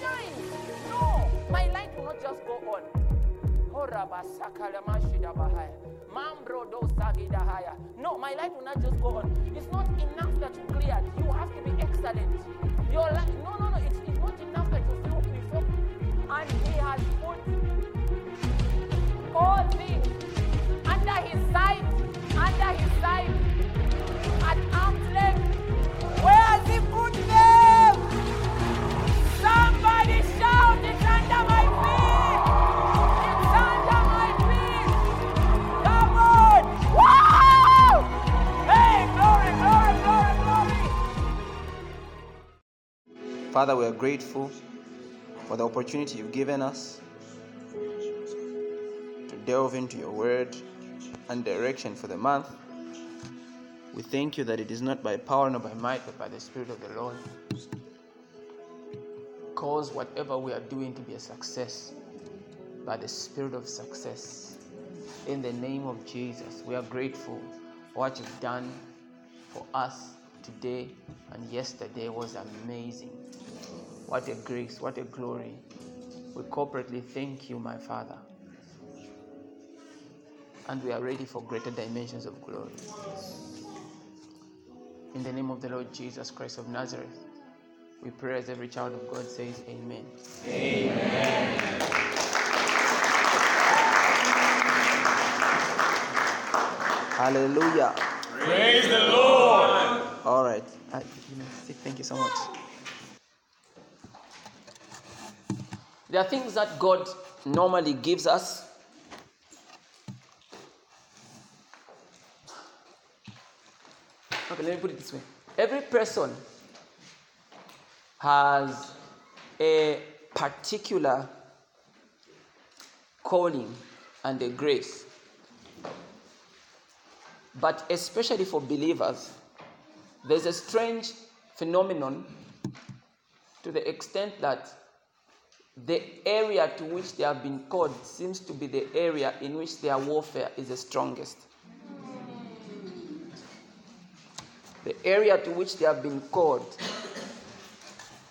It shines. No, my light will not just go on. No, my light will not just go on. It's not enough that you cleared. You have to be excellent. Your light, no, no, no. It's, it's not enough that you feel before. And He has put all things under His sight, under His sight, at arm's length. Where has He put Father, we are grateful for the opportunity you've given us to delve into your word and direction for the month. We thank you that it is not by power nor by might, but by the Spirit of the Lord. Cause whatever we are doing to be a success by the Spirit of success. In the name of Jesus, we are grateful for what you've done for us today and yesterday was amazing. What a grace, what a glory. We corporately thank you, my Father. And we are ready for greater dimensions of glory. In the name of the Lord Jesus Christ of Nazareth, we pray as every child of God says, Amen. Amen. Hallelujah. Praise the Lord. All right. I, you may sit. Thank you so much. There are things that God normally gives us. Okay, let me put it this way. Every person has a particular calling and a grace. But especially for believers, there's a strange phenomenon to the extent that the area to which they have been called seems to be the area in which their warfare is the strongest. The area to which they have been called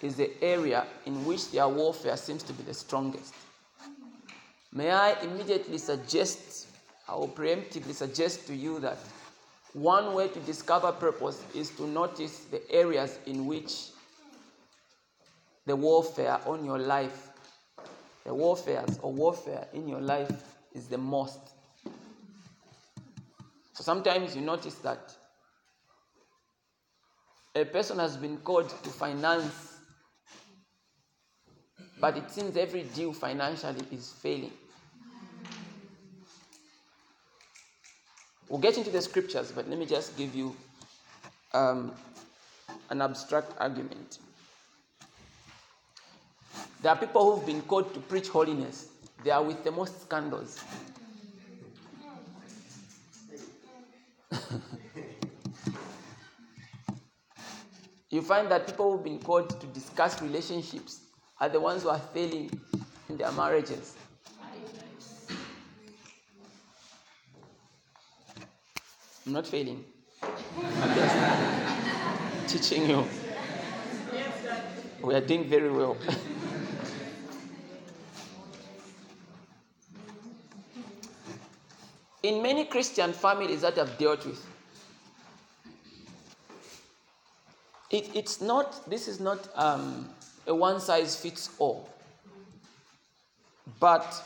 is the area in which their warfare seems to be the strongest. May I immediately suggest, I will preemptively suggest to you that one way to discover purpose is to notice the areas in which the warfare on your life, the warfares or warfare in your life is the most. So sometimes you notice that a person has been called to finance, but it seems every deal financially is failing. We'll get into the scriptures, but let me just give you um, an abstract argument. There are people who've been called to preach holiness. They are with the most scandals. you find that people who've been called to discuss relationships are the ones who are failing in their marriages. I'm not failing. I'm just teaching you. We are doing very well. In many Christian families that I've dealt with, it, it's not, this is not um, a one size fits all. But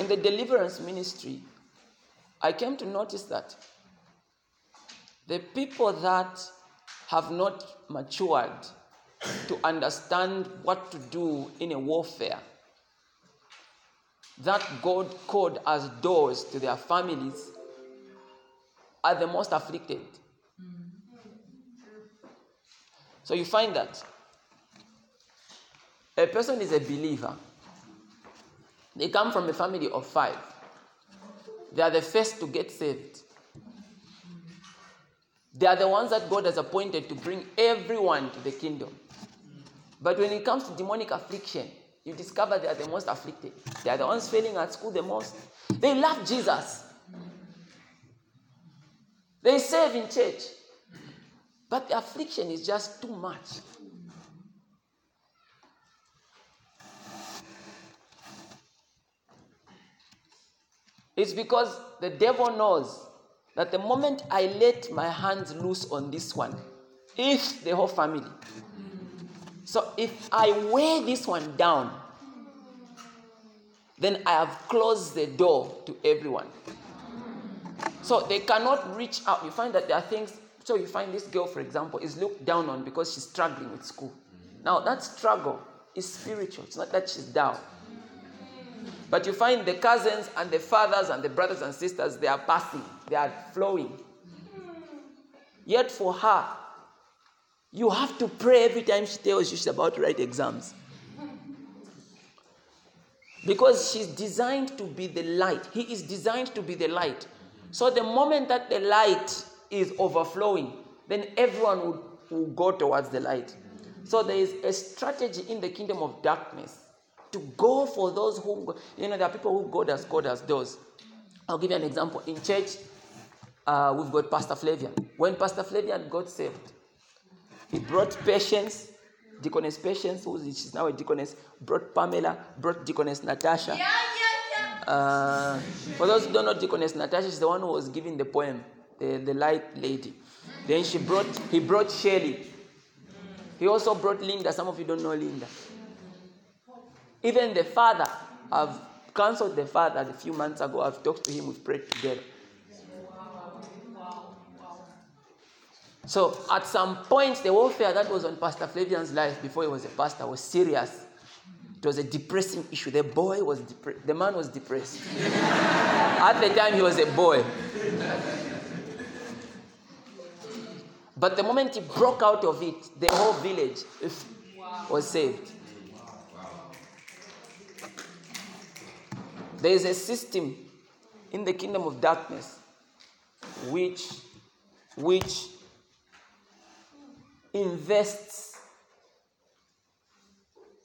in the deliverance ministry, I came to notice that the people that have not matured to understand what to do in a warfare that God called as doors to their families are the most afflicted. Mm. So you find that a person is a believer, they come from a family of five. They are the first to get saved. They are the ones that God has appointed to bring everyone to the kingdom. But when it comes to demonic affliction, you discover they are the most afflicted. They are the ones failing at school the most. They love Jesus. They serve in church. But the affliction is just too much. It's because the devil knows that the moment I let my hands loose on this one, if the whole family, so if I weigh this one down, then I have closed the door to everyone. So they cannot reach out. You find that there are things. So you find this girl, for example, is looked down on because she's struggling with school. Now that struggle is spiritual. It's not that she's down. But you find the cousins and the fathers and the brothers and sisters, they are passing, they are flowing. Yet for her, you have to pray every time she tells you she's about to write exams. Because she's designed to be the light. He is designed to be the light. So the moment that the light is overflowing, then everyone will, will go towards the light. So there is a strategy in the kingdom of darkness to go for those whom, you know, there are people who God has called as those. I'll give you an example. In church, uh, we've got Pastor Flavian. When Pastor Flavian got saved, he brought patience, Deaconess Patience, who is she's now a deaconess, brought Pamela, brought Deaconess Natasha. Yeah, yeah, yeah. Uh, for those who don't know Deaconess Natasha, she's the one who was giving the poem, the, the light lady. Then she brought, he brought Shelley. He also brought Linda. Some of you don't know Linda. Even the father, I've counseled the father a few months ago. I've talked to him, we've prayed together. So at some point, the warfare that was on Pastor Flavian's life before he was a pastor was serious. It was a depressing issue. The boy was depressed. The man was depressed. at the time, he was a boy. But the moment he broke out of it, the whole village was saved. There is a system in the kingdom of darkness which, which invests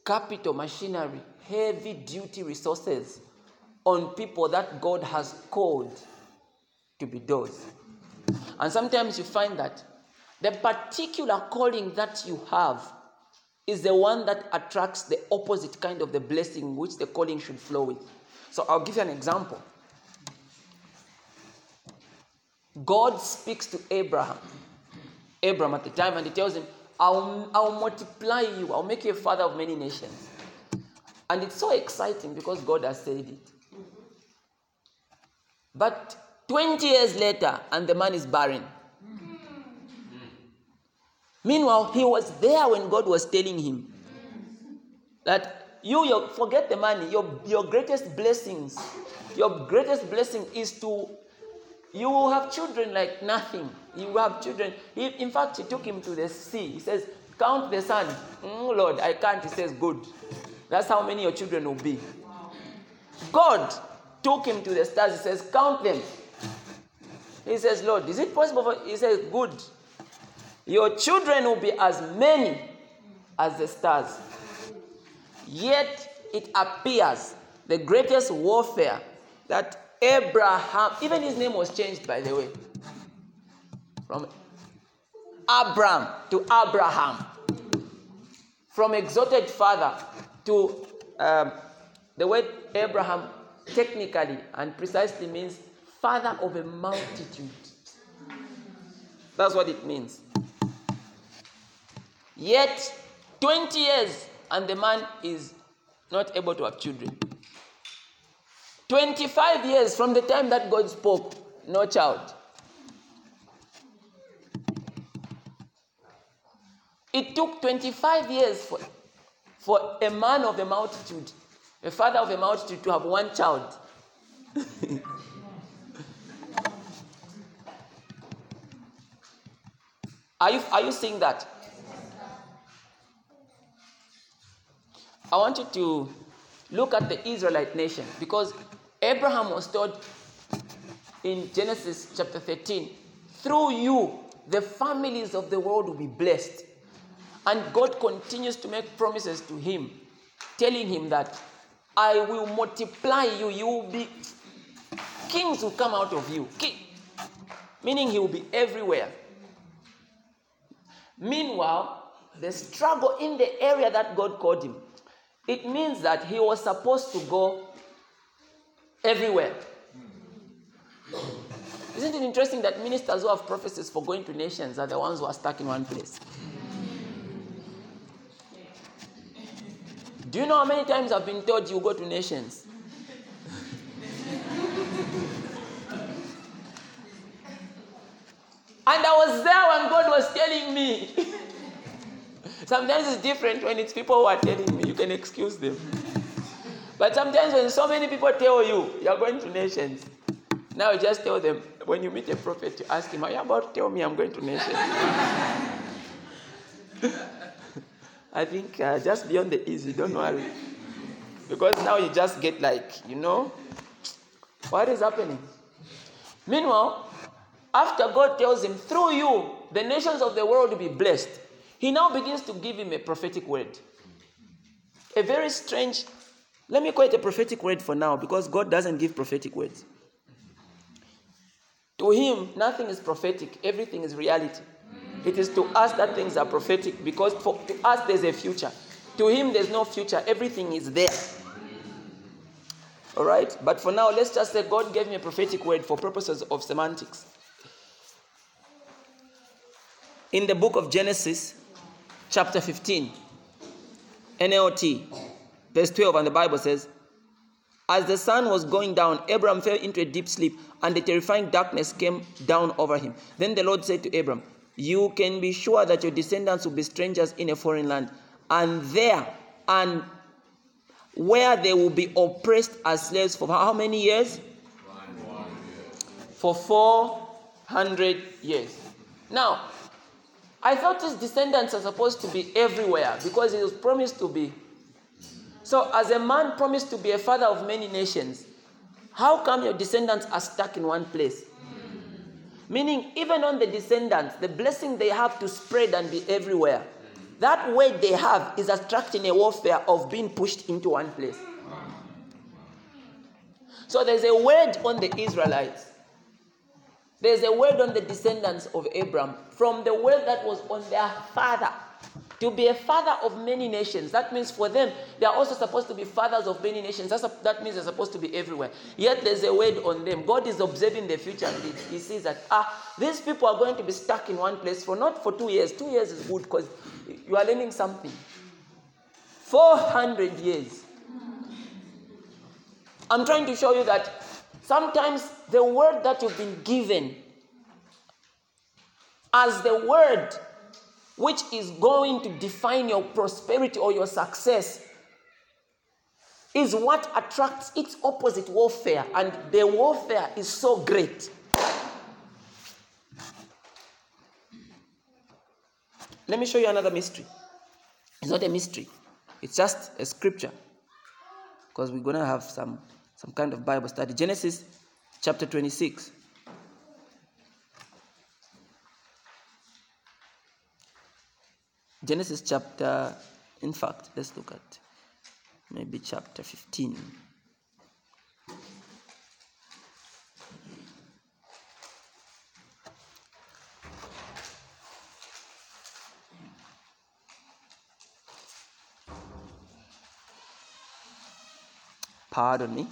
capital, machinery, heavy duty resources on people that God has called to be those. And sometimes you find that the particular calling that you have is the one that attracts the opposite kind of the blessing which the calling should flow with. So I'll give you an example. God speaks to Abraham, Abraham at the time, and he tells him, I'll, I'll multiply you, I'll make you a father of many nations. And it's so exciting because God has said it. But 20 years later, and the man is barren. Meanwhile, he was there when God was telling him that you, you forget the money, your, your greatest blessings, your greatest blessing is to you will have children like nothing. You will have children. He, in fact, he took him to the sea. He says, Count the sun. Mm, Lord, I can't. He says, Good. That's how many your children will be. God took him to the stars. He says, Count them. He says, Lord, is it possible? For, he says, Good. Your children will be as many as the stars. Yet it appears the greatest warfare that Abraham, even his name was changed, by the way, from Abram to Abraham, from exalted father to um, the word Abraham technically and precisely means father of a multitude. That's what it means. Yet, 20 years and the man is not able to have children. 25 years from the time that God spoke, no child. It took 25 years for, for a man of a multitude, a father of a multitude, to have one child. are, you, are you seeing that? I want you to look at the Israelite nation because Abraham was told in Genesis chapter 13, through you, the families of the world will be blessed. And God continues to make promises to him, telling him that I will multiply you. You will be, kings will come out of you. King, meaning he will be everywhere. Meanwhile, the struggle in the area that God called him, it means that he was supposed to go everywhere. Isn't it interesting that ministers who have prophecies for going to nations are the ones who are stuck in one place? Do you know how many times I've been told you go to nations? and I was there when God was telling me. sometimes it's different when it's people who are telling me. You can excuse them. But sometimes when so many people tell you you're going to nations, now you just tell them when you meet a prophet, you ask him, Are you about to tell me I'm going to nations? I think uh, just beyond the easy, don't worry. Because now you just get like, you know, what is happening? Meanwhile, after God tells him, through you, the nations of the world will be blessed, he now begins to give him a prophetic word. A very strange, let me call it a prophetic word for now because God doesn't give prophetic words. To him, nothing is prophetic, everything is reality. It is to us that things are prophetic because for, to us there's a future. To him, there's no future, everything is there. All right? But for now, let's just say God gave me a prophetic word for purposes of semantics. In the book of Genesis, chapter 15, NLT, verse 12, and the Bible says, As the sun was going down, Abram fell into a deep sleep, and a terrifying darkness came down over him. Then the Lord said to Abram, You can be sure that your descendants will be strangers in a foreign land, and there and where they will be oppressed as slaves for how many years? For 400 years. Now, I thought his descendants are supposed to be everywhere because he was promised to be. So, as a man promised to be a father of many nations, how come your descendants are stuck in one place? Meaning, even on the descendants, the blessing they have to spread and be everywhere, that weight they have is attracting a warfare of being pushed into one place. So, there's a word on the Israelites there's a word on the descendants of Abram from the word that was on their father. To be a father of many nations. That means for them, they are also supposed to be fathers of many nations. That's a, that means they're supposed to be everywhere. Yet there's a word on them. God is observing the future. And he, he sees that, ah, these people are going to be stuck in one place for not for two years. Two years is good because you are learning something. 400 years. I'm trying to show you that Sometimes the word that you've been given as the word which is going to define your prosperity or your success is what attracts its opposite warfare, and the warfare is so great. Let me show you another mystery. It's not a mystery, it's just a scripture because we're going to have some some kind of Bible study. Genesis chapter 26. Genesis chapter, in fact, let's look at maybe chapter 15. Pardon me.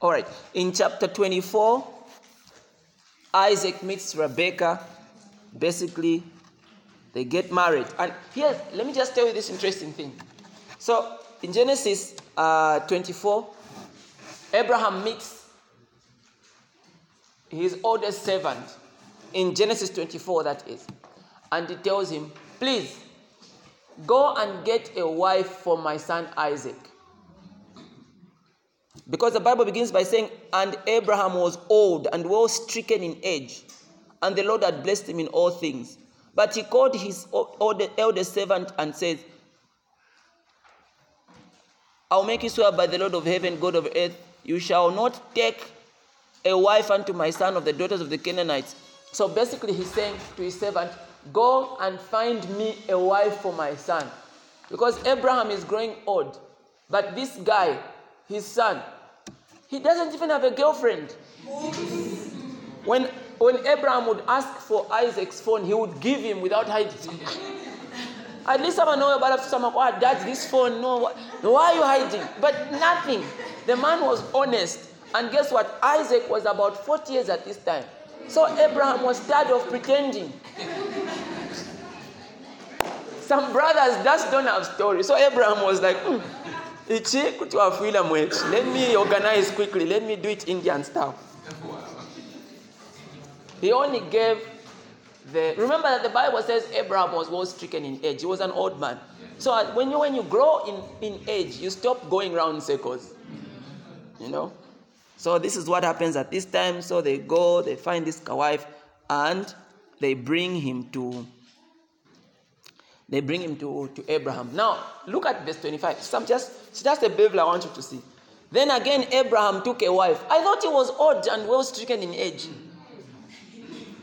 All right, in chapter 24, Isaac meets Rebecca. Basically, they get married. And here, let me just tell you this interesting thing. So, in Genesis uh, 24, Abraham meets his oldest servant. In Genesis 24, that is. And he tells him, Please, go and get a wife for my son Isaac. Because the Bible begins by saying, And Abraham was old and well stricken in age, and the Lord had blessed him in all things. But he called his elder servant and said, I'll make you swear by the Lord of heaven, God of earth, you shall not take a wife unto my son of the daughters of the Canaanites. So basically, he's saying to his servant, Go and find me a wife for my son. Because Abraham is growing old. But this guy, his son, he doesn't even have a girlfriend. When, when Abraham would ask for Isaac's phone, he would give him without hiding. At least someone know about someone, oh, dad, this phone, no, why, are you hiding? But nothing. The man was honest. And guess what? Isaac was about 40 years at this time. So Abraham was tired of pretending. Some brothers just don't have stories. So Abraham was like, hmm, Let me organize quickly. Let me do it Indian style. He only gave the. Remember that the Bible says Abraham was well stricken in age. He was an old man. So uh, when you when you grow in, in age, you stop going round circles. You know? So this is what happens at this time. So they go, they find this wife, and they bring him to they bring him to, to Abraham. Now, look at verse 25. Some just, just a Bible I want you to see. Then again, Abraham took a wife. I thought he was old and well stricken in age.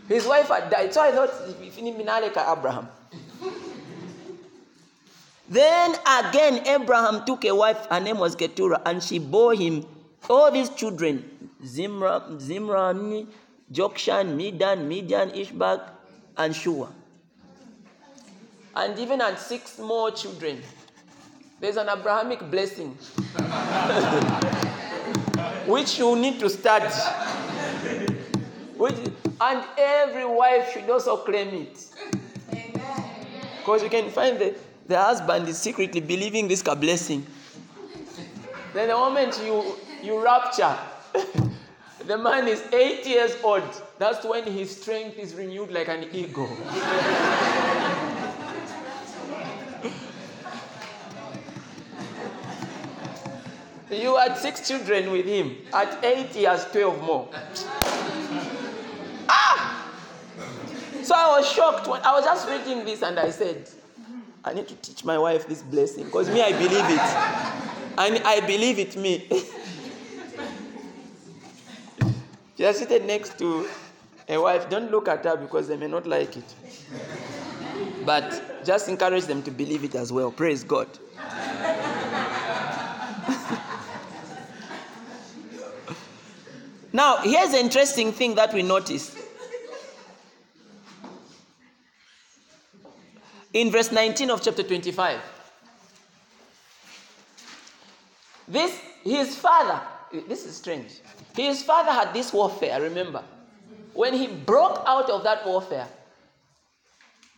His wife had died, so I thought, Abraham. Then again, Abraham took a wife, her name was Keturah, and she bore him all these children Zimra, Zimran, Jokshan, Medan, Midian, Ishbak, and Shuah and even had six more children. There's an Abrahamic blessing, which you need to study. Which, and every wife should also claim it. Because you can find that the husband is secretly believing this blessing. Then the moment you, you rapture, the man is eight years old. That's when his strength is renewed like an eagle. You had six children with him. At eight, he has 12 more. ah! So I was shocked when I was just reading this and I said, I need to teach my wife this blessing because me, I believe it. And I believe it, me. she is seated next to a wife. Don't look at her because they may not like it. But just encourage them to believe it as well. Praise God. Now, here's the interesting thing that we notice. In verse 19 of chapter 25, this, his father, this is strange. His father had this warfare, remember. When he broke out of that warfare,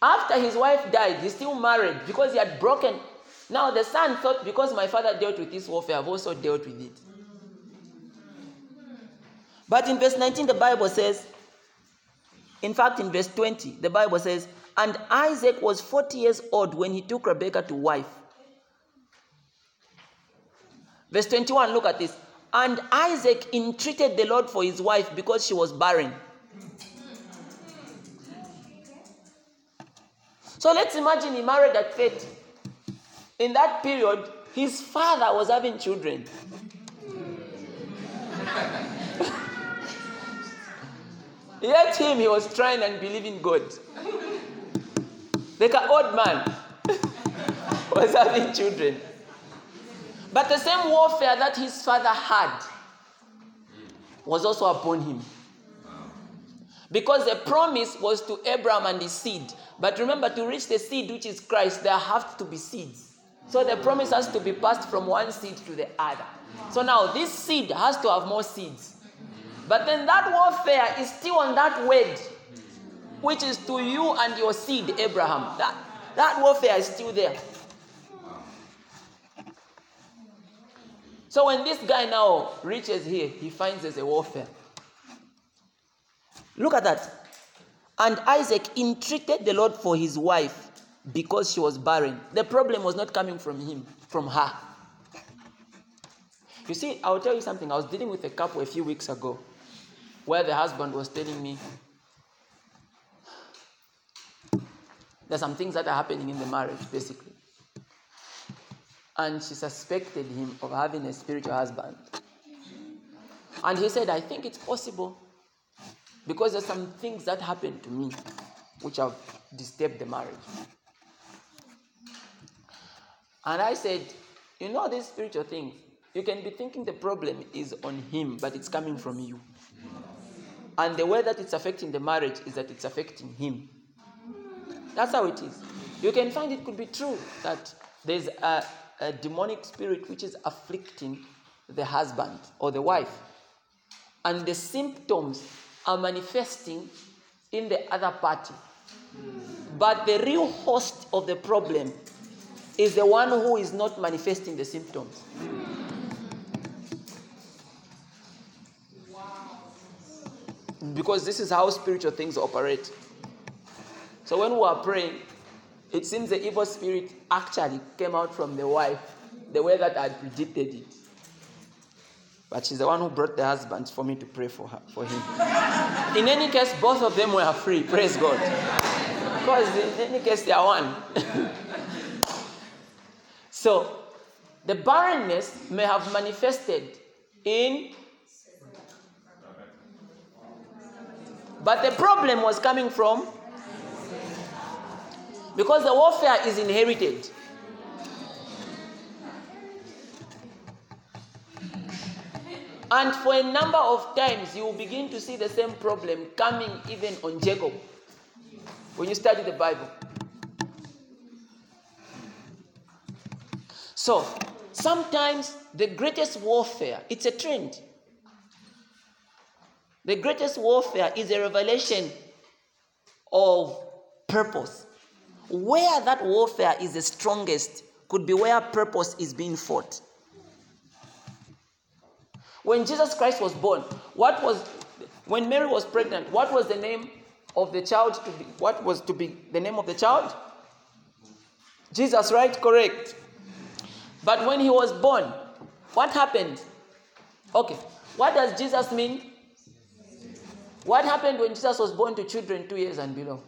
after his wife died, he still married because he had broken. Now the son thought, because my father dealt with this warfare, I've also dealt with it. But in verse 19, the Bible says, in fact, in verse 20, the Bible says, And Isaac was 40 years old when he took Rebekah to wife. Verse 21, look at this. And Isaac entreated the Lord for his wife because she was barren. So let's imagine he married at 30. In that period, his father was having children. Yet him, he was trying and believing God. Like an old man was having children. But the same warfare that his father had was also upon him. Because the promise was to Abraham and his seed. But remember, to reach the seed, which is Christ, there have to be seeds. So the promise has to be passed from one seed to the other. So now this seed has to have more seeds. But then that warfare is still on that word, which is to you and your seed, Abraham. That, that warfare is still there. So when this guy now reaches here, he finds there's a warfare. Look at that. And Isaac entreated the Lord for his wife because she was barren. The problem was not coming from him, from her. You see, I'll tell you something. I was dealing with a couple a few weeks ago where the husband was telling me, There's some things that are happening in the marriage, basically. And she suspected him of having a spiritual husband. And he said, I think it's possible because there's some things that happened to me which have disturbed the marriage. And I said, You know, these spiritual things, you can be thinking the problem is on him, but it's coming from you. And the way that it's affecting the marriage is that it's affecting him. That's how it is. You can find it could be true that there's a, a demonic spirit which is afflicting the husband or the wife. And the symptoms are manifesting in the other party. But the real host of the problem is the one who is not manifesting the symptoms. Because this is how spiritual things operate. So when we are praying, it seems the evil spirit actually came out from the wife the way that I had predicted it. But she's the one who brought the husband for me to pray for her, for him. in any case, both of them were free. Praise God. Because in any case, they are one. so, the barrenness may have manifested in. But the problem was coming from. Because the warfare is inherited. And for a number of times, you will begin to see the same problem coming even on Jacob when you study the Bible. So, sometimes the greatest warfare, it's a trend. The greatest warfare is a revelation of purpose. Where that warfare is the strongest could be where purpose is being fought. When Jesus Christ was born, what was when Mary was pregnant, what was the name of the child to be? What was to be the name of the child? Jesus, right? Correct. But when he was born, what happened? Okay. What does Jesus mean? What happened when Jesus was born to children two years and below?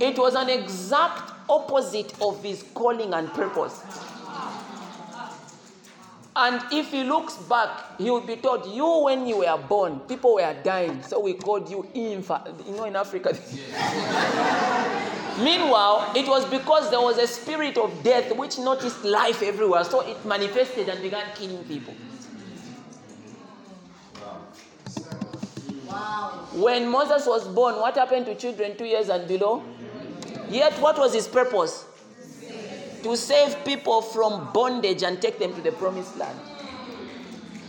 It was an exact opposite of his calling and purpose. And if he looks back, he will be told, You, when you were born, people were dying, so we called you infant. You know, in Africa. Meanwhile, it was because there was a spirit of death which noticed life everywhere, so it manifested and began killing people. When Moses was born, what happened to children two years and below? Yet, what was his purpose? to save people from bondage and take them to the promised land.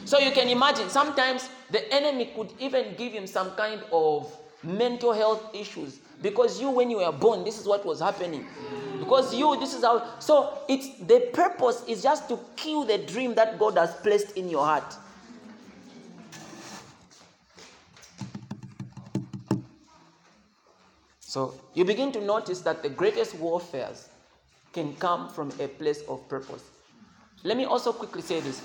So you can imagine, sometimes the enemy could even give him some kind of mental health issues because you, when you were born, this is what was happening. Because you, this is how. So it's the purpose is just to kill the dream that God has placed in your heart. So you begin to notice that the greatest warfares can come from a place of purpose. Let me also quickly say this.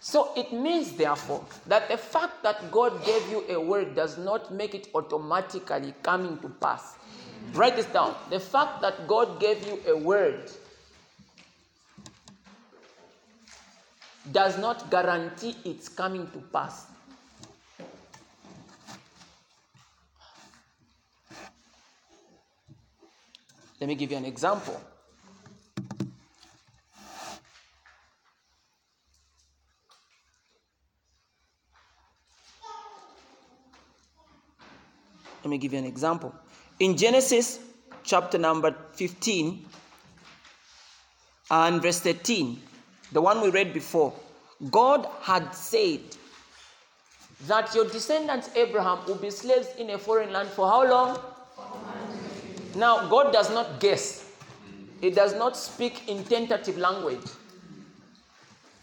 So it means, therefore, that the fact that God gave you a word does not make it automatically coming to pass. Write this down. The fact that God gave you a word does not guarantee it's coming to pass. Let me give you an example. Let me give you an example. In Genesis chapter number 15 and verse 13, the one we read before, God had said that your descendants, Abraham, will be slaves in a foreign land for how long? Now, God does not guess, He does not speak in tentative language.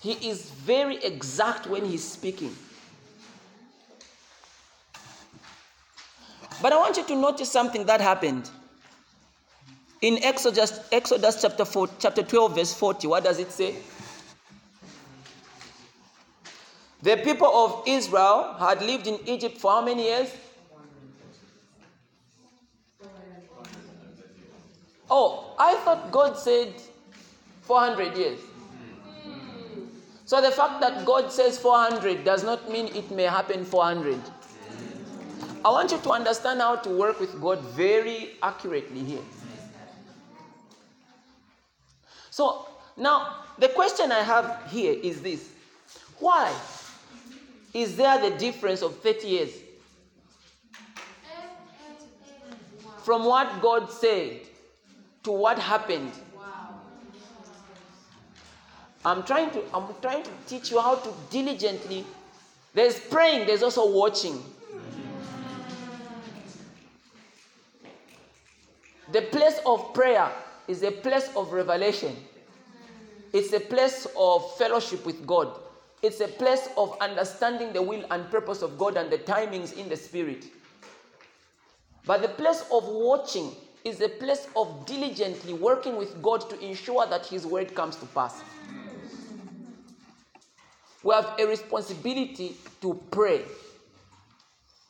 He is very exact when He's speaking. But I want you to notice something that happened. In Exodus, Exodus chapter 4, chapter 12, verse 40, what does it say? The people of Israel had lived in Egypt for how many years? Oh, I thought God said 400 years. So the fact that God says 400 does not mean it may happen 400. I want you to understand how to work with God very accurately here. So now the question I have here is this Why is there the difference of 30 years from what God said to what happened? I'm trying to I'm trying to teach you how to diligently. There's praying, there's also watching. The place of prayer is a place of revelation. It's a place of fellowship with God. It's a place of understanding the will and purpose of God and the timings in the spirit. But the place of watching is a place of diligently working with God to ensure that His word comes to pass. We have a responsibility to pray,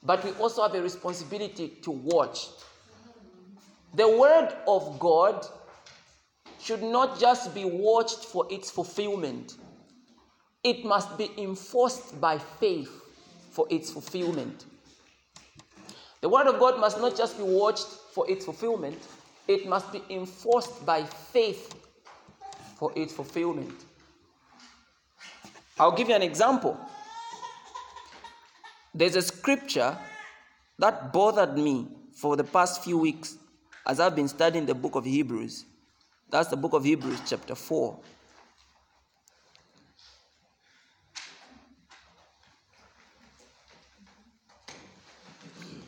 but we also have a responsibility to watch. The word of God should not just be watched for its fulfillment, it must be enforced by faith for its fulfillment. The word of God must not just be watched for its fulfillment, it must be enforced by faith for its fulfillment. I'll give you an example. There's a scripture that bothered me for the past few weeks as I've been studying the book of Hebrews. That's the book of Hebrews, chapter 4.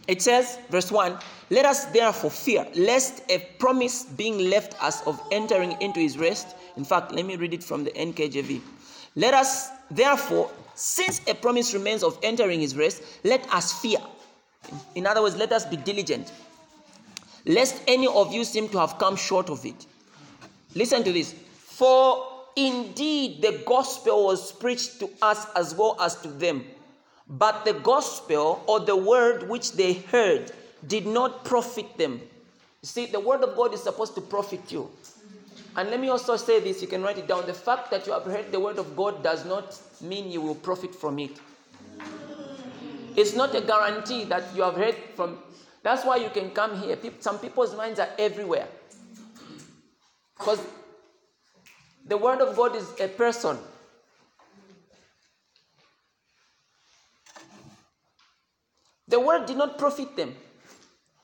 It says, verse 1 Let us therefore fear, lest a promise being left us of entering into his rest. In fact, let me read it from the NKJV. Let us therefore, since a promise remains of entering his rest, let us fear. In other words, let us be diligent lest any of you seem to have come short of it. Listen to this. For indeed the gospel was preached to us as well as to them. But the gospel or the word which they heard did not profit them. See, the word of God is supposed to profit you. And let me also say this, you can write it down. The fact that you have heard the word of God does not mean you will profit from it. It's not a guarantee that you have heard from that's why you can come here. Some people's minds are everywhere. Because the Word of God is a person. The Word did not profit them.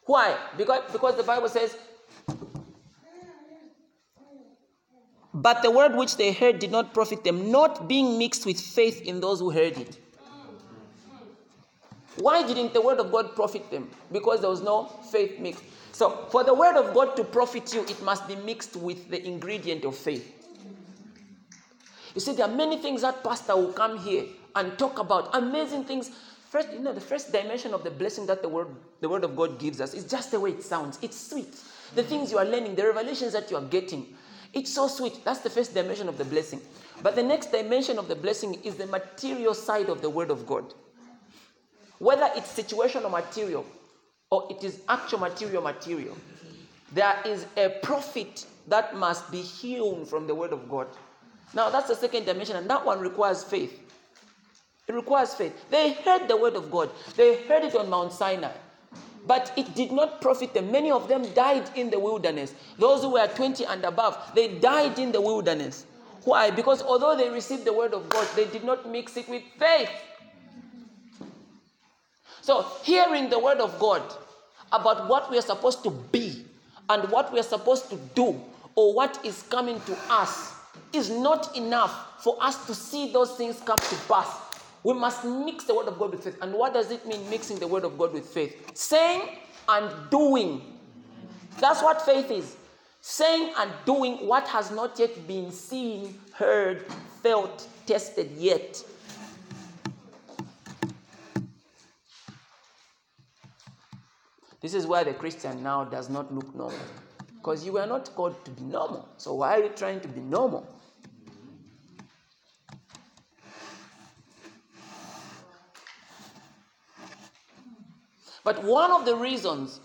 Why? Because, because the Bible says, But the word which they heard did not profit them, not being mixed with faith in those who heard it. Why didn't the word of God profit them? Because there was no faith mixed. So, for the word of God to profit you, it must be mixed with the ingredient of faith. You see, there are many things that pastor will come here and talk about amazing things. First, you know, the first dimension of the blessing that the word, the word of God gives us is just the way it sounds. It's sweet. The things you are learning, the revelations that you are getting, it's so sweet. That's the first dimension of the blessing. But the next dimension of the blessing is the material side of the word of God whether it's situational material or it is actual material material, there is a profit that must be hewn from the word of God. Now that's the second dimension, and that one requires faith. It requires faith. They heard the word of God, they heard it on Mount Sinai. But it did not profit them. Many of them died in the wilderness. Those who were 20 and above, they died in the wilderness. Why? Because although they received the word of God, they did not mix it with faith. So, hearing the word of God about what we are supposed to be and what we are supposed to do or what is coming to us is not enough for us to see those things come to pass. We must mix the word of God with faith. And what does it mean, mixing the word of God with faith? Saying and doing. That's what faith is. Saying and doing what has not yet been seen, heard, felt, tested yet. This is why the Christian now does not look normal. Because you were not called to be normal. So why are you trying to be normal? But one of the reasons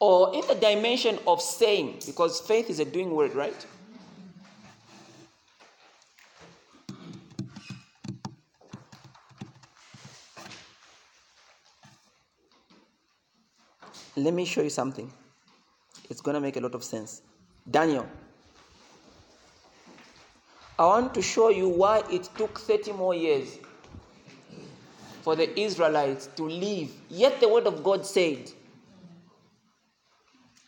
or in the dimension of saying, because faith is a doing word, right? Let me show you something. It's going to make a lot of sense. Daniel. I want to show you why it took 30 more years for the Israelites to leave. Yet the word of God said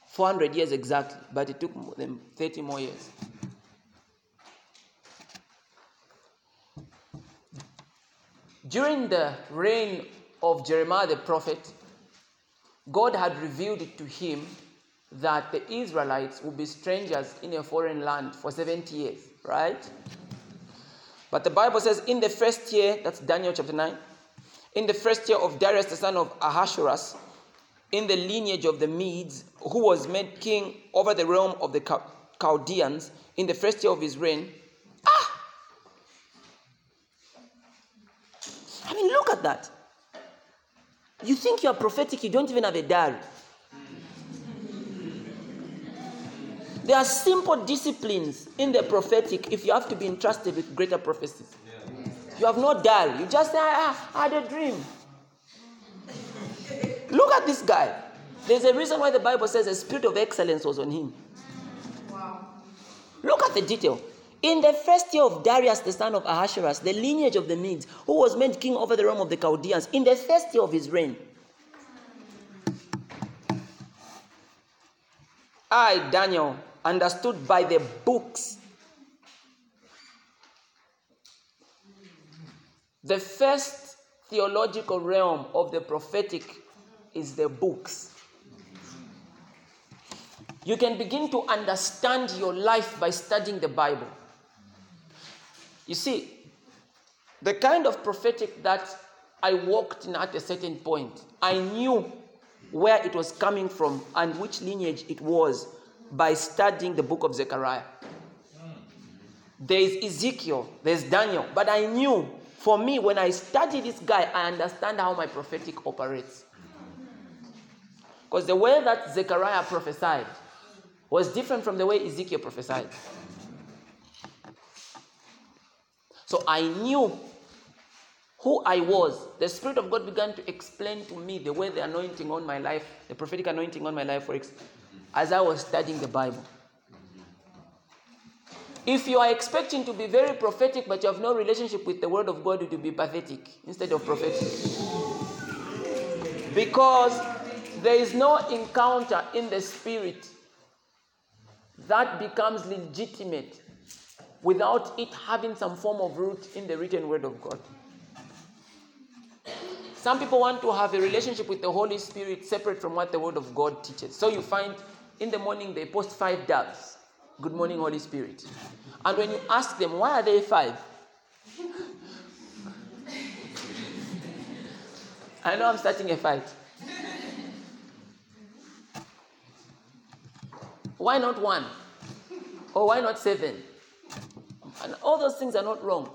400 years exactly, but it took them 30 more years. During the reign of Jeremiah the prophet, God had revealed to him that the Israelites would be strangers in a foreign land for 70 years, right? But the Bible says in the first year, that's Daniel chapter 9, in the first year of Darius the son of Ahasuerus, in the lineage of the Medes, who was made king over the realm of the Chaldeans, in the first year of his reign. Ah! I mean, look at that. You think you are prophetic, you don't even have a diary. There are simple disciplines in the prophetic if you have to be entrusted with greater prophecies. You have no diary. You just say, ah, I had a dream. Look at this guy. There's a reason why the Bible says a spirit of excellence was on him. Wow. Look at the detail. In the first year of Darius, the son of Ahasuerus, the lineage of the Medes, who was made king over the realm of the Chaldeans, in the first year of his reign, I, Daniel, understood by the books. The first theological realm of the prophetic is the books. You can begin to understand your life by studying the Bible. You see, the kind of prophetic that I walked in at a certain point, I knew where it was coming from and which lineage it was by studying the book of Zechariah. There is Ezekiel, there's Daniel, but I knew for me, when I study this guy, I understand how my prophetic operates. Because the way that Zechariah prophesied was different from the way Ezekiel prophesied. So I knew who I was. The Spirit of God began to explain to me the way the anointing on my life, the prophetic anointing on my life works, as I was studying the Bible. If you are expecting to be very prophetic but you have no relationship with the Word of God, it will be pathetic instead of prophetic. Because there is no encounter in the Spirit that becomes legitimate without it having some form of root in the written Word of God. Some people want to have a relationship with the Holy Spirit separate from what the Word of God teaches. So you find in the morning they post five doves. Good morning, Holy Spirit. And when you ask them, why are they five? I know I'm starting a fight. Why not one? Or why not seven? And all those things are not wrong.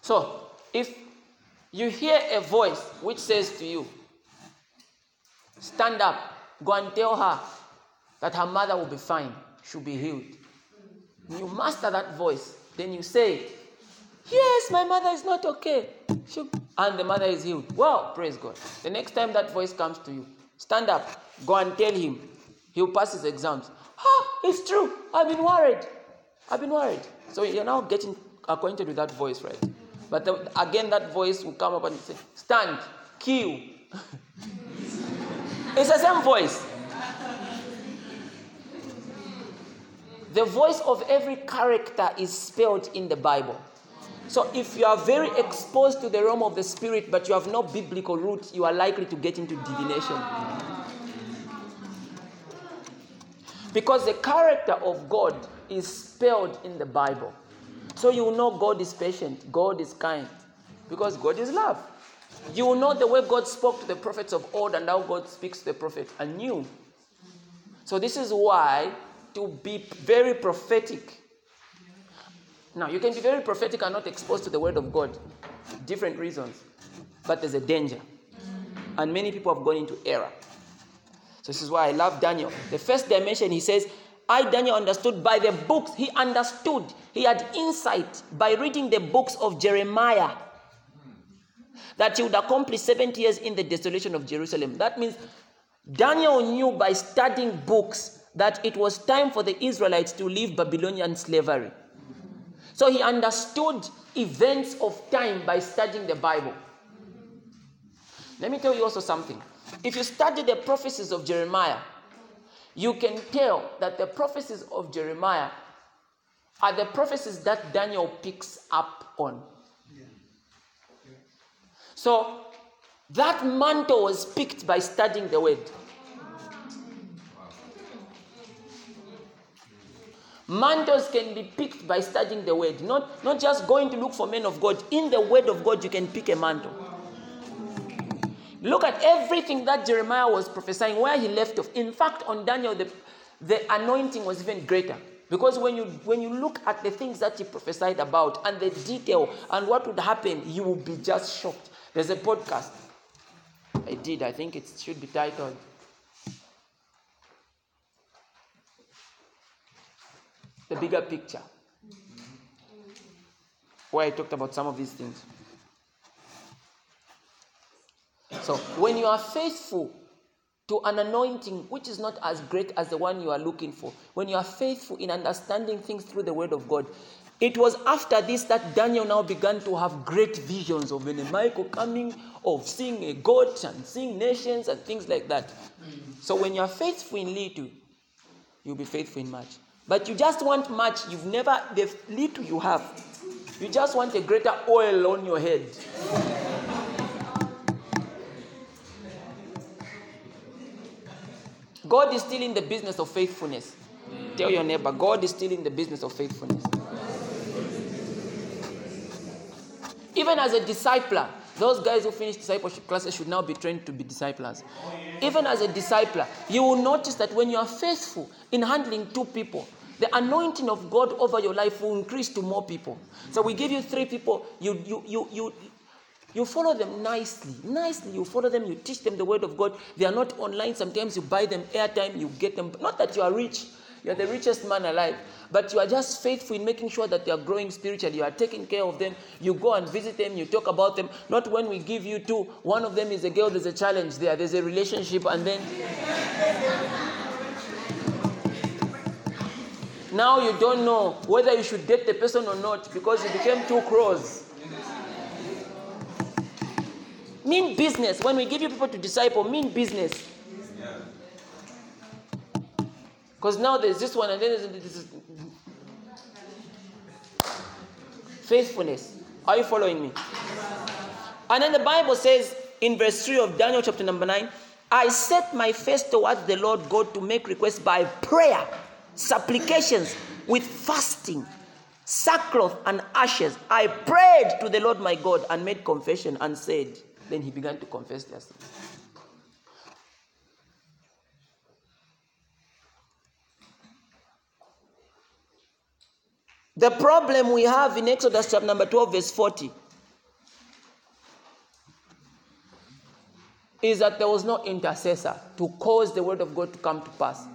So, if you hear a voice which says to you, Stand up, go and tell her that her mother will be fine, she'll be healed. You master that voice, then you say, Yes, my mother is not okay. She'll... And the mother is healed. Well, praise God. The next time that voice comes to you, stand up, go and tell him. He'll pass his exams. Ah, it's true. I've been worried. I've been worried. So you're now getting acquainted with that voice, right? But the, again, that voice will come up and say, Stand, kill. it's the same voice. The voice of every character is spelled in the Bible. So if you are very exposed to the realm of the spirit, but you have no biblical root, you are likely to get into divination. Because the character of God is spelled in the Bible. So you know God is patient, God is kind, because God is love. You know the way God spoke to the prophets of old and how God speaks to the prophet anew. So this is why to be very prophetic. Now, you can be very prophetic and not exposed to the word of God. Different reasons. But there's a danger. And many people have gone into error. So this is why I love Daniel. The first dimension, he says, I, Daniel, understood by the books. He understood. He had insight by reading the books of Jeremiah that he would accomplish 70 years in the desolation of Jerusalem. That means Daniel knew by studying books that it was time for the Israelites to leave Babylonian slavery. So he understood events of time by studying the Bible. Let me tell you also something. If you study the prophecies of Jeremiah, you can tell that the prophecies of Jeremiah are the prophecies that Daniel picks up on. So that mantle was picked by studying the word. Mantles can be picked by studying the word, not, not just going to look for men of God. In the word of God, you can pick a mantle. Look at everything that Jeremiah was prophesying, where he left off. In fact, on Daniel, the, the anointing was even greater. Because when you when you look at the things that he prophesied about and the detail and what would happen, you will be just shocked. There's a podcast I did, I think it should be titled The Bigger Picture. Where I talked about some of these things. So when you are faithful to an anointing which is not as great as the one you are looking for, when you are faithful in understanding things through the word of God, it was after this that Daniel now began to have great visions of an Michael coming, of seeing a God and seeing nations and things like that. So when you are faithful in little, you'll be faithful in much. But you just want much, you've never, the little you have, you just want a greater oil on your head. God is still in the business of faithfulness. Tell your neighbor, God is still in the business of faithfulness. Even as a discipler, those guys who finish discipleship classes should now be trained to be disciples. Even as a discipler, you will notice that when you are faithful in handling two people, the anointing of God over your life will increase to more people. So we give you three people, you you you you you follow them nicely. Nicely, you follow them, you teach them the word of God. They are not online. Sometimes you buy them airtime, you get them. Not that you are rich, you are the richest man alive, but you are just faithful in making sure that they are growing spiritually. You are taking care of them. You go and visit them, you talk about them. Not when we give you two, one of them is a girl, there's a challenge there, there's a relationship, and then. Now you don't know whether you should date the person or not because you became too close. Mean business. When we give you people to disciple, mean business. Because now there's this one and then there's this. Faithfulness. Are you following me? And then the Bible says in verse 3 of Daniel chapter number 9, I set my face towards the Lord God to make requests by prayer, supplications, with fasting, sackcloth, and ashes. I prayed to the Lord my God and made confession and said, then he began to confess their sins. The problem we have in Exodus chapter number 12, verse 40, is that there was no intercessor to cause the word of God to come to pass.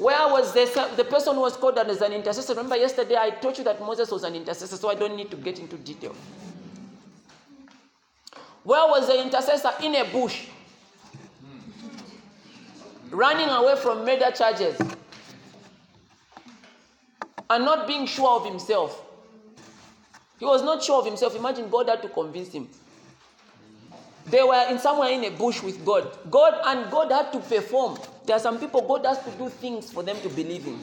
Where was the, the person who was called as an intercessor? Remember, yesterday I told you that Moses was an intercessor, so I don't need to get into detail. Where was the intercessor? In a bush, running away from murder charges and not being sure of himself. He was not sure of himself. Imagine God had to convince him. They were in somewhere in a bush with God. God and God had to perform. There are some people God has to do things for them to believe in.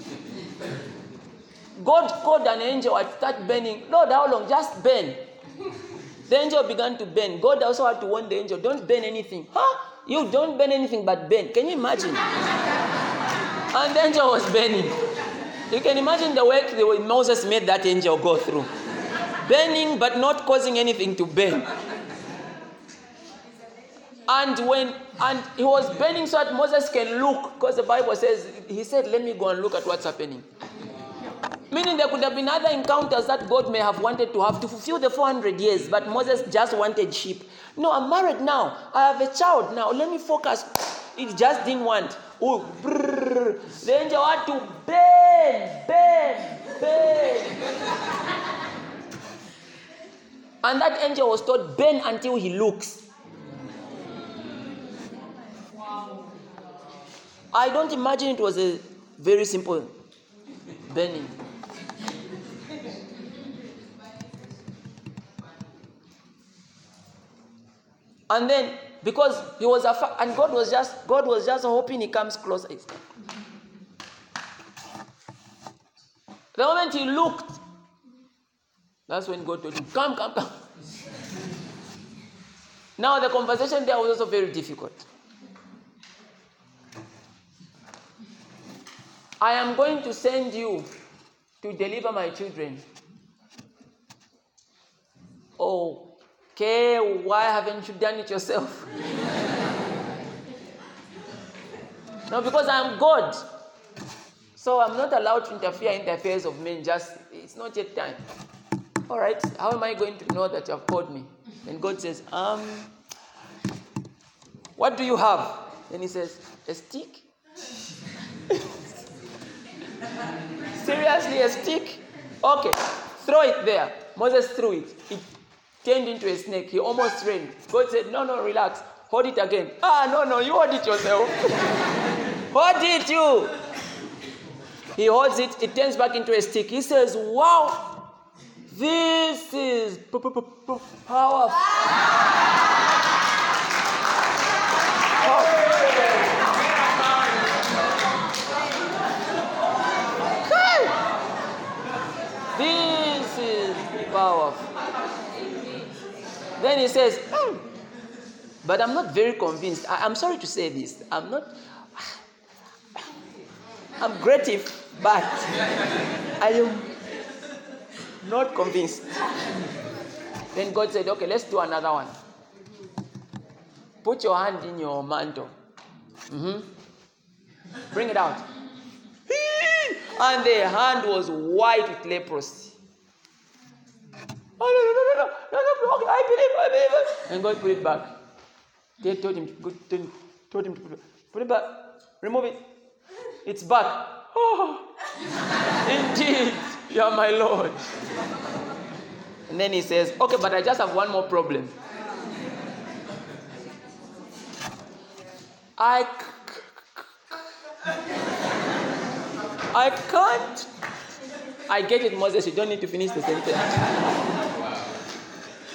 God called an angel and start burning. Lord, how long? Just burn. The angel began to burn. God also had to warn the angel, don't burn anything. Huh? You don't burn anything but burn. Can you imagine? and the angel was burning. You can imagine the work the way Moses made that angel go through. Burning but not causing anything to burn. And when and he was burning so that Moses can look, because the Bible says he said, Let me go and look at what's happening. Meaning there could have been other encounters that God may have wanted to have to fulfill the 400 years, but Moses just wanted sheep. No, I'm married now. I have a child now. Let me focus. It just didn't want. Oh, brrr. The angel had to bend, bend, bend. And that angel was told, bend until he looks. I don't imagine it was a very simple burning. And then because he was a and God was just God was just hoping he comes closer. The moment he looked, that's when God told him, Come, come, come. Now the conversation there was also very difficult. I am going to send you to deliver my children. Oh, okay, why haven't you done it yourself? no, because I'm God. So I'm not allowed to interfere in the affairs of men. Just, it's not yet time. All right, how am I going to know that you have called me? And God says, um, what do you have? And he says, a stick. Seriously, a stick? Okay, throw it there. Moses threw it. It turned into a snake. He almost ran. God said, No, no, relax. Hold it again. Ah, no, no, you hold it yourself. hold it, you. He holds it, it turns back into a stick. He says, Wow, this is p- p- This is powerful. Then he says, "Hmm, but I'm not very convinced. I, am sorry to say this. I'm not. I'm creative, but I am not convinced. Then God said, okay, let's do another one. Put your hand in your mantle. Mhm. Bring it out. And the hand was white with leprosy. Oh, no, no, no, no, no, no, no, I believe, I believe. And God put it back. They told him, God told him to put it, put it back. Remove it. It's back. Oh, indeed, you are my Lord. And then he says, okay, but I just have one more problem. I, I can't. I get it, Moses. You don't need to finish the sentence.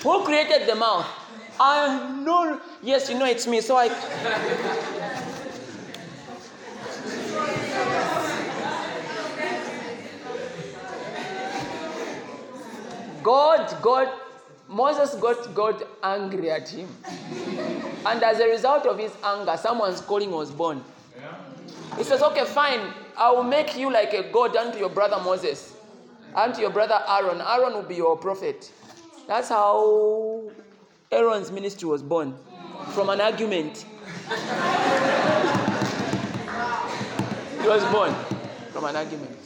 Who created the mouth? I know. Yes, you know it's me. So I. God, God, Moses got God angry at him. And as a result of his anger, someone's calling was born. He says, Okay, fine. I will make you like a god unto your brother Moses, unto your brother Aaron. Aaron will be your prophet. That's how Aaron's ministry was born from an argument. He was born from an argument.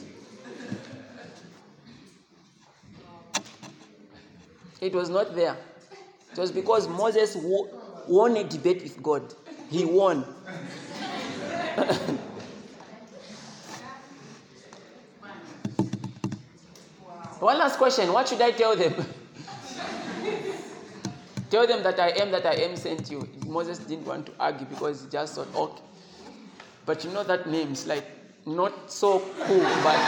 It was not there. It was because Moses wo- won a debate with God. He won. One last question. What should I tell them? tell them that I am that I am sent you. Moses didn't want to argue because he just thought, okay. But you know that name's like not so cool, but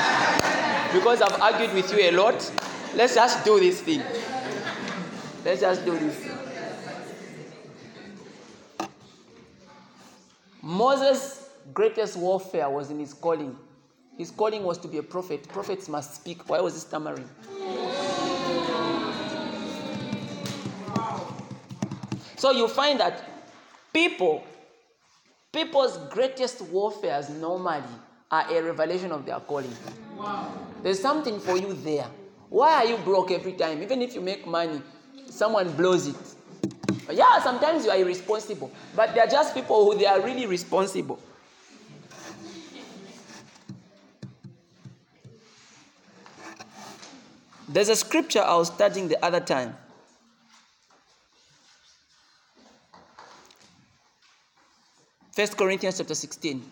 because I've argued with you a lot, let's just do this thing. Let's just do this. Moses' greatest warfare was in his calling. His calling was to be a prophet. Prophets must speak. Why was he stammering? So you find that people, people's greatest warfares normally are a revelation of their calling. Wow. There's something for you there. Why are you broke every time? Even if you make money, someone blows it. Yeah, sometimes you are irresponsible, but there are just people who they are really responsible. There's a scripture I was studying the other time. First Corinthians chapter 16.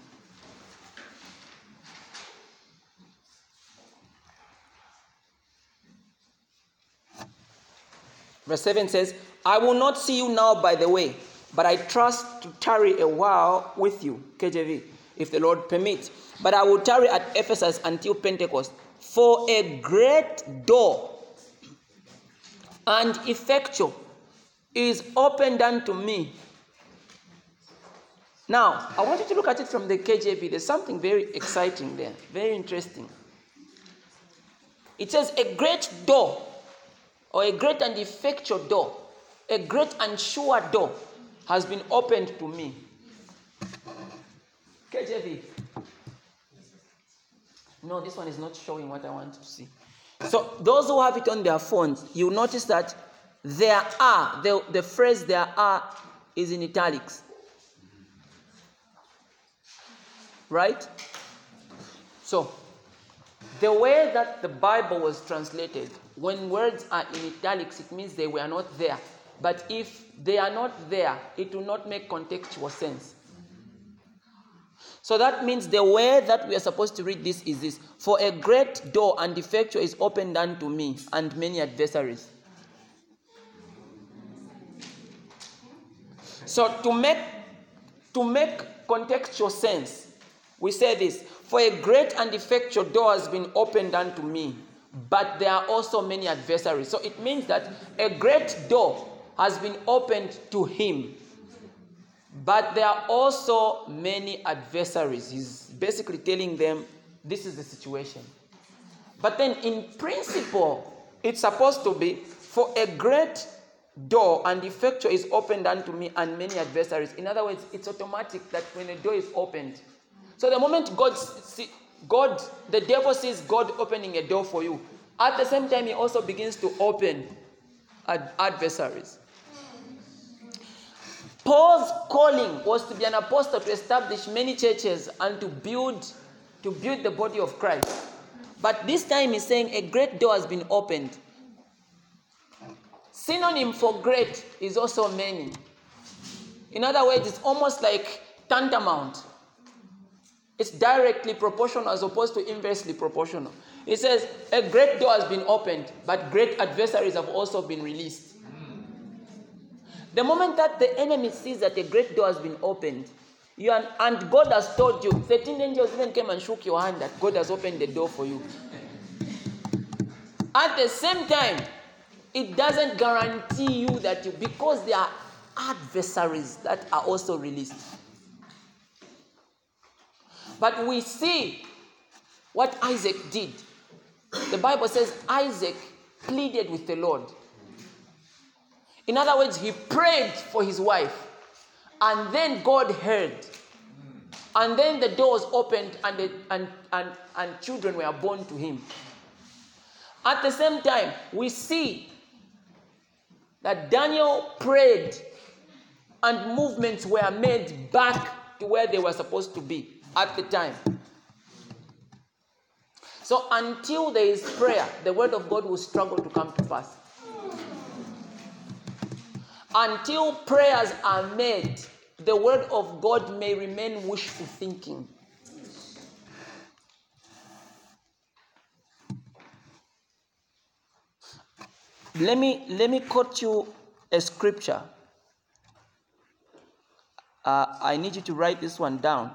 Verse 7 says, I will not see you now by the way, but I trust to tarry a while with you, KJV, if the Lord permits. But I will tarry at Ephesus until Pentecost, for a great door and effectual is opened unto me. Now, I want you to look at it from the KJV. There's something very exciting there, very interesting. It says, A great door, or a great and effectual door, a great and sure door has been opened to me. KJV. No, this one is not showing what I want to see. So, those who have it on their phones, you notice that there are, the, the phrase there are is in italics. Right? So, the way that the Bible was translated, when words are in italics, it means they were not there. But if they are not there, it will not make contextual sense. So that means the way that we are supposed to read this is this For a great door and effectual is opened unto me, and many adversaries. So to make to make contextual sense, we say this For a great and effectual door has been opened unto me, but there are also many adversaries. So it means that a great door has been opened to him, but there are also many adversaries. He's basically telling them this is the situation. But then, in principle, it's supposed to be for a great door and effectual is opened unto me and many adversaries. In other words, it's automatic that when a door is opened, so the moment God, see, God, the devil sees God opening a door for you, at the same time he also begins to open ad- adversaries. Paul's calling was to be an apostle to establish many churches and to build to build the body of Christ. But this time he's saying a great door has been opened. Synonym for great is also many. In other words, it's almost like tantamount. It's directly proportional as opposed to inversely proportional. It says a great door has been opened, but great adversaries have also been released. The moment that the enemy sees that a great door has been opened, you are, and God has told you, 13 angels even came and shook your hand that God has opened the door for you. At the same time, it doesn't guarantee you that you, because there are adversaries that are also released. But we see what Isaac did. The Bible says Isaac pleaded with the Lord. In other words, he prayed for his wife, and then God heard. And then the doors opened, and, the, and, and, and children were born to him. At the same time, we see that Daniel prayed, and movements were made back to where they were supposed to be at the time. So until there is prayer, the word of God will struggle to come to pass. Until prayers are made, the word of God may remain wishful thinking. Let me let me quote you a scripture. Uh, I need you to write this one down.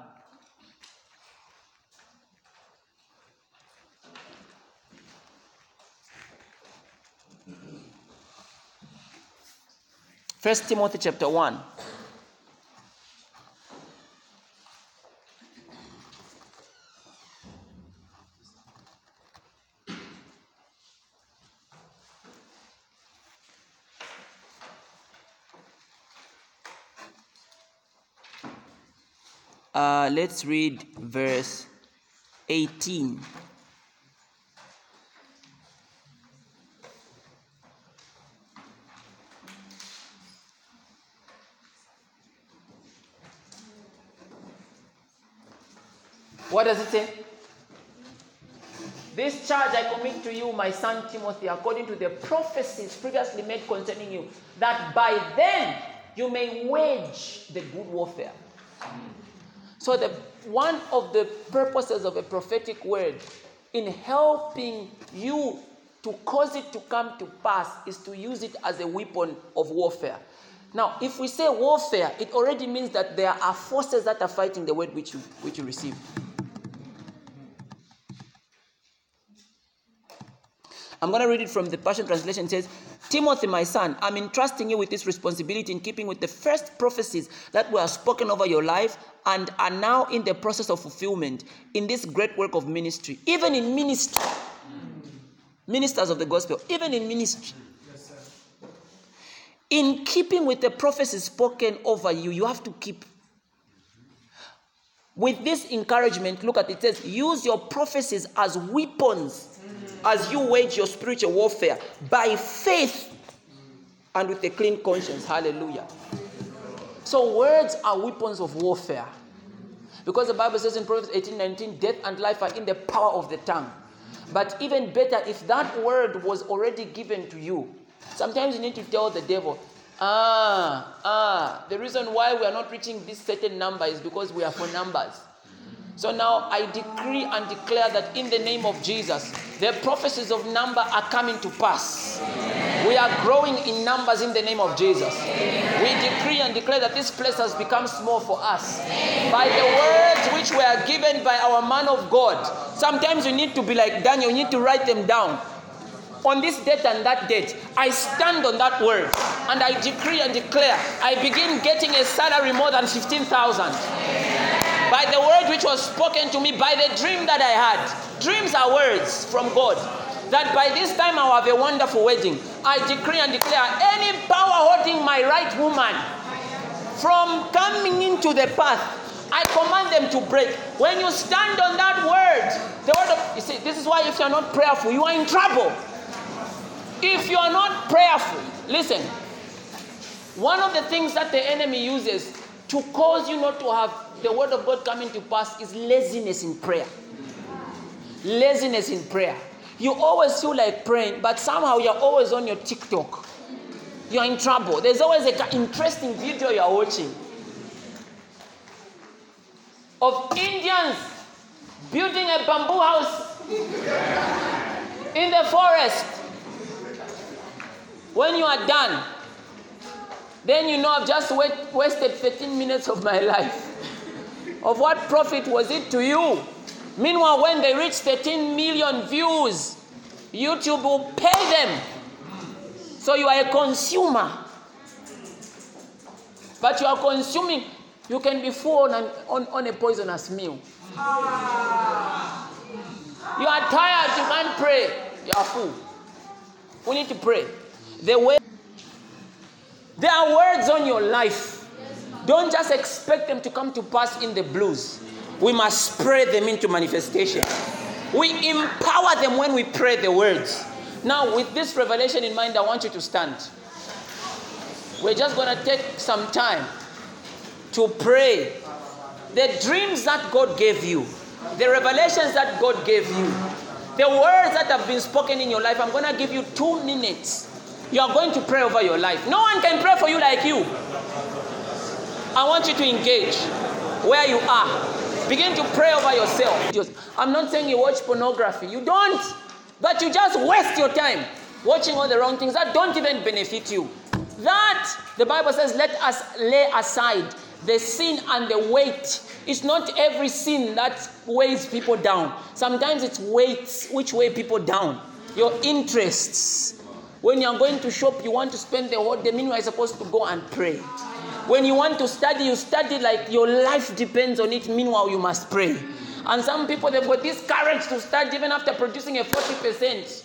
First Timothy chapter 1. Uh, let's read verse 18. What does it say? This charge I commit to you, my son Timothy, according to the prophecies previously made concerning you, that by then you may wage the good warfare. So, the, one of the purposes of a prophetic word in helping you to cause it to come to pass is to use it as a weapon of warfare. Now, if we say warfare, it already means that there are forces that are fighting the word which you, which you receive. I'm going to read it from the Passion Translation. It says, Timothy, my son, I'm entrusting you with this responsibility in keeping with the first prophecies that were spoken over your life and are now in the process of fulfillment in this great work of ministry. Even in ministry, ministers of the gospel, even in ministry. In keeping with the prophecies spoken over you, you have to keep. With this encouragement, look at it, it says, use your prophecies as weapons as you wage your spiritual warfare by faith and with a clean conscience. Hallelujah. So, words are weapons of warfare. Because the Bible says in Proverbs 18 19, death and life are in the power of the tongue. But even better, if that word was already given to you, sometimes you need to tell the devil, ah, ah, the reason why we are not reaching this certain number is because we are for numbers. So now I decree and declare that in the name of Jesus, the prophecies of number are coming to pass. We are growing in numbers in the name of Jesus. We decree and declare that this place has become small for us. By the words which were given by our man of God. Sometimes you need to be like Daniel, you need to write them down. On this date and that date, I stand on that word and I decree and declare I begin getting a salary more than 15,000 by the word which was spoken to me, by the dream that I had. Dreams are words from God. That by this time I'll have a wonderful wedding. I decree and declare any power holding my right woman from coming into the path, I command them to break. When you stand on that word, the word of, you see, this is why if you're not prayerful, you are in trouble. If you are not prayerful, listen, one of the things that the enemy uses to cause you not to have the word of God coming to pass is laziness in prayer. Laziness in prayer. You always feel like praying, but somehow you're always on your TikTok. You're in trouble. There's always an interesting video you're watching of Indians building a bamboo house in the forest. When you are done, then you know I've just wasted 13 minutes of my life. Of what profit was it to you? Meanwhile, when they reach 13 million views, YouTube will pay them. So you are a consumer. But you are consuming, you can be full on, on, on a poisonous meal. You are tired, you can't pray. You are full. We need to pray. The way there are words on your life don't just expect them to come to pass in the blues. We must spread them into manifestation. We empower them when we pray the words. Now, with this revelation in mind, I want you to stand. We're just going to take some time to pray. The dreams that God gave you, the revelations that God gave you, the words that have been spoken in your life, I'm going to give you two minutes. You are going to pray over your life. No one can pray for you like you. I want you to engage where you are. Begin to pray over yourself. I'm not saying you watch pornography. You don't. But you just waste your time watching all the wrong things that don't even benefit you. That, the Bible says, let us lay aside the sin and the weight. It's not every sin that weighs people down. Sometimes it's weights which weigh people down. Your interests. When you're going to shop, you want to spend the whole day. Meanwhile, you're supposed to go and pray. When you want to study, you study like your life depends on it. Meanwhile, you must pray. And some people, they've got this courage to study even after producing a 40%.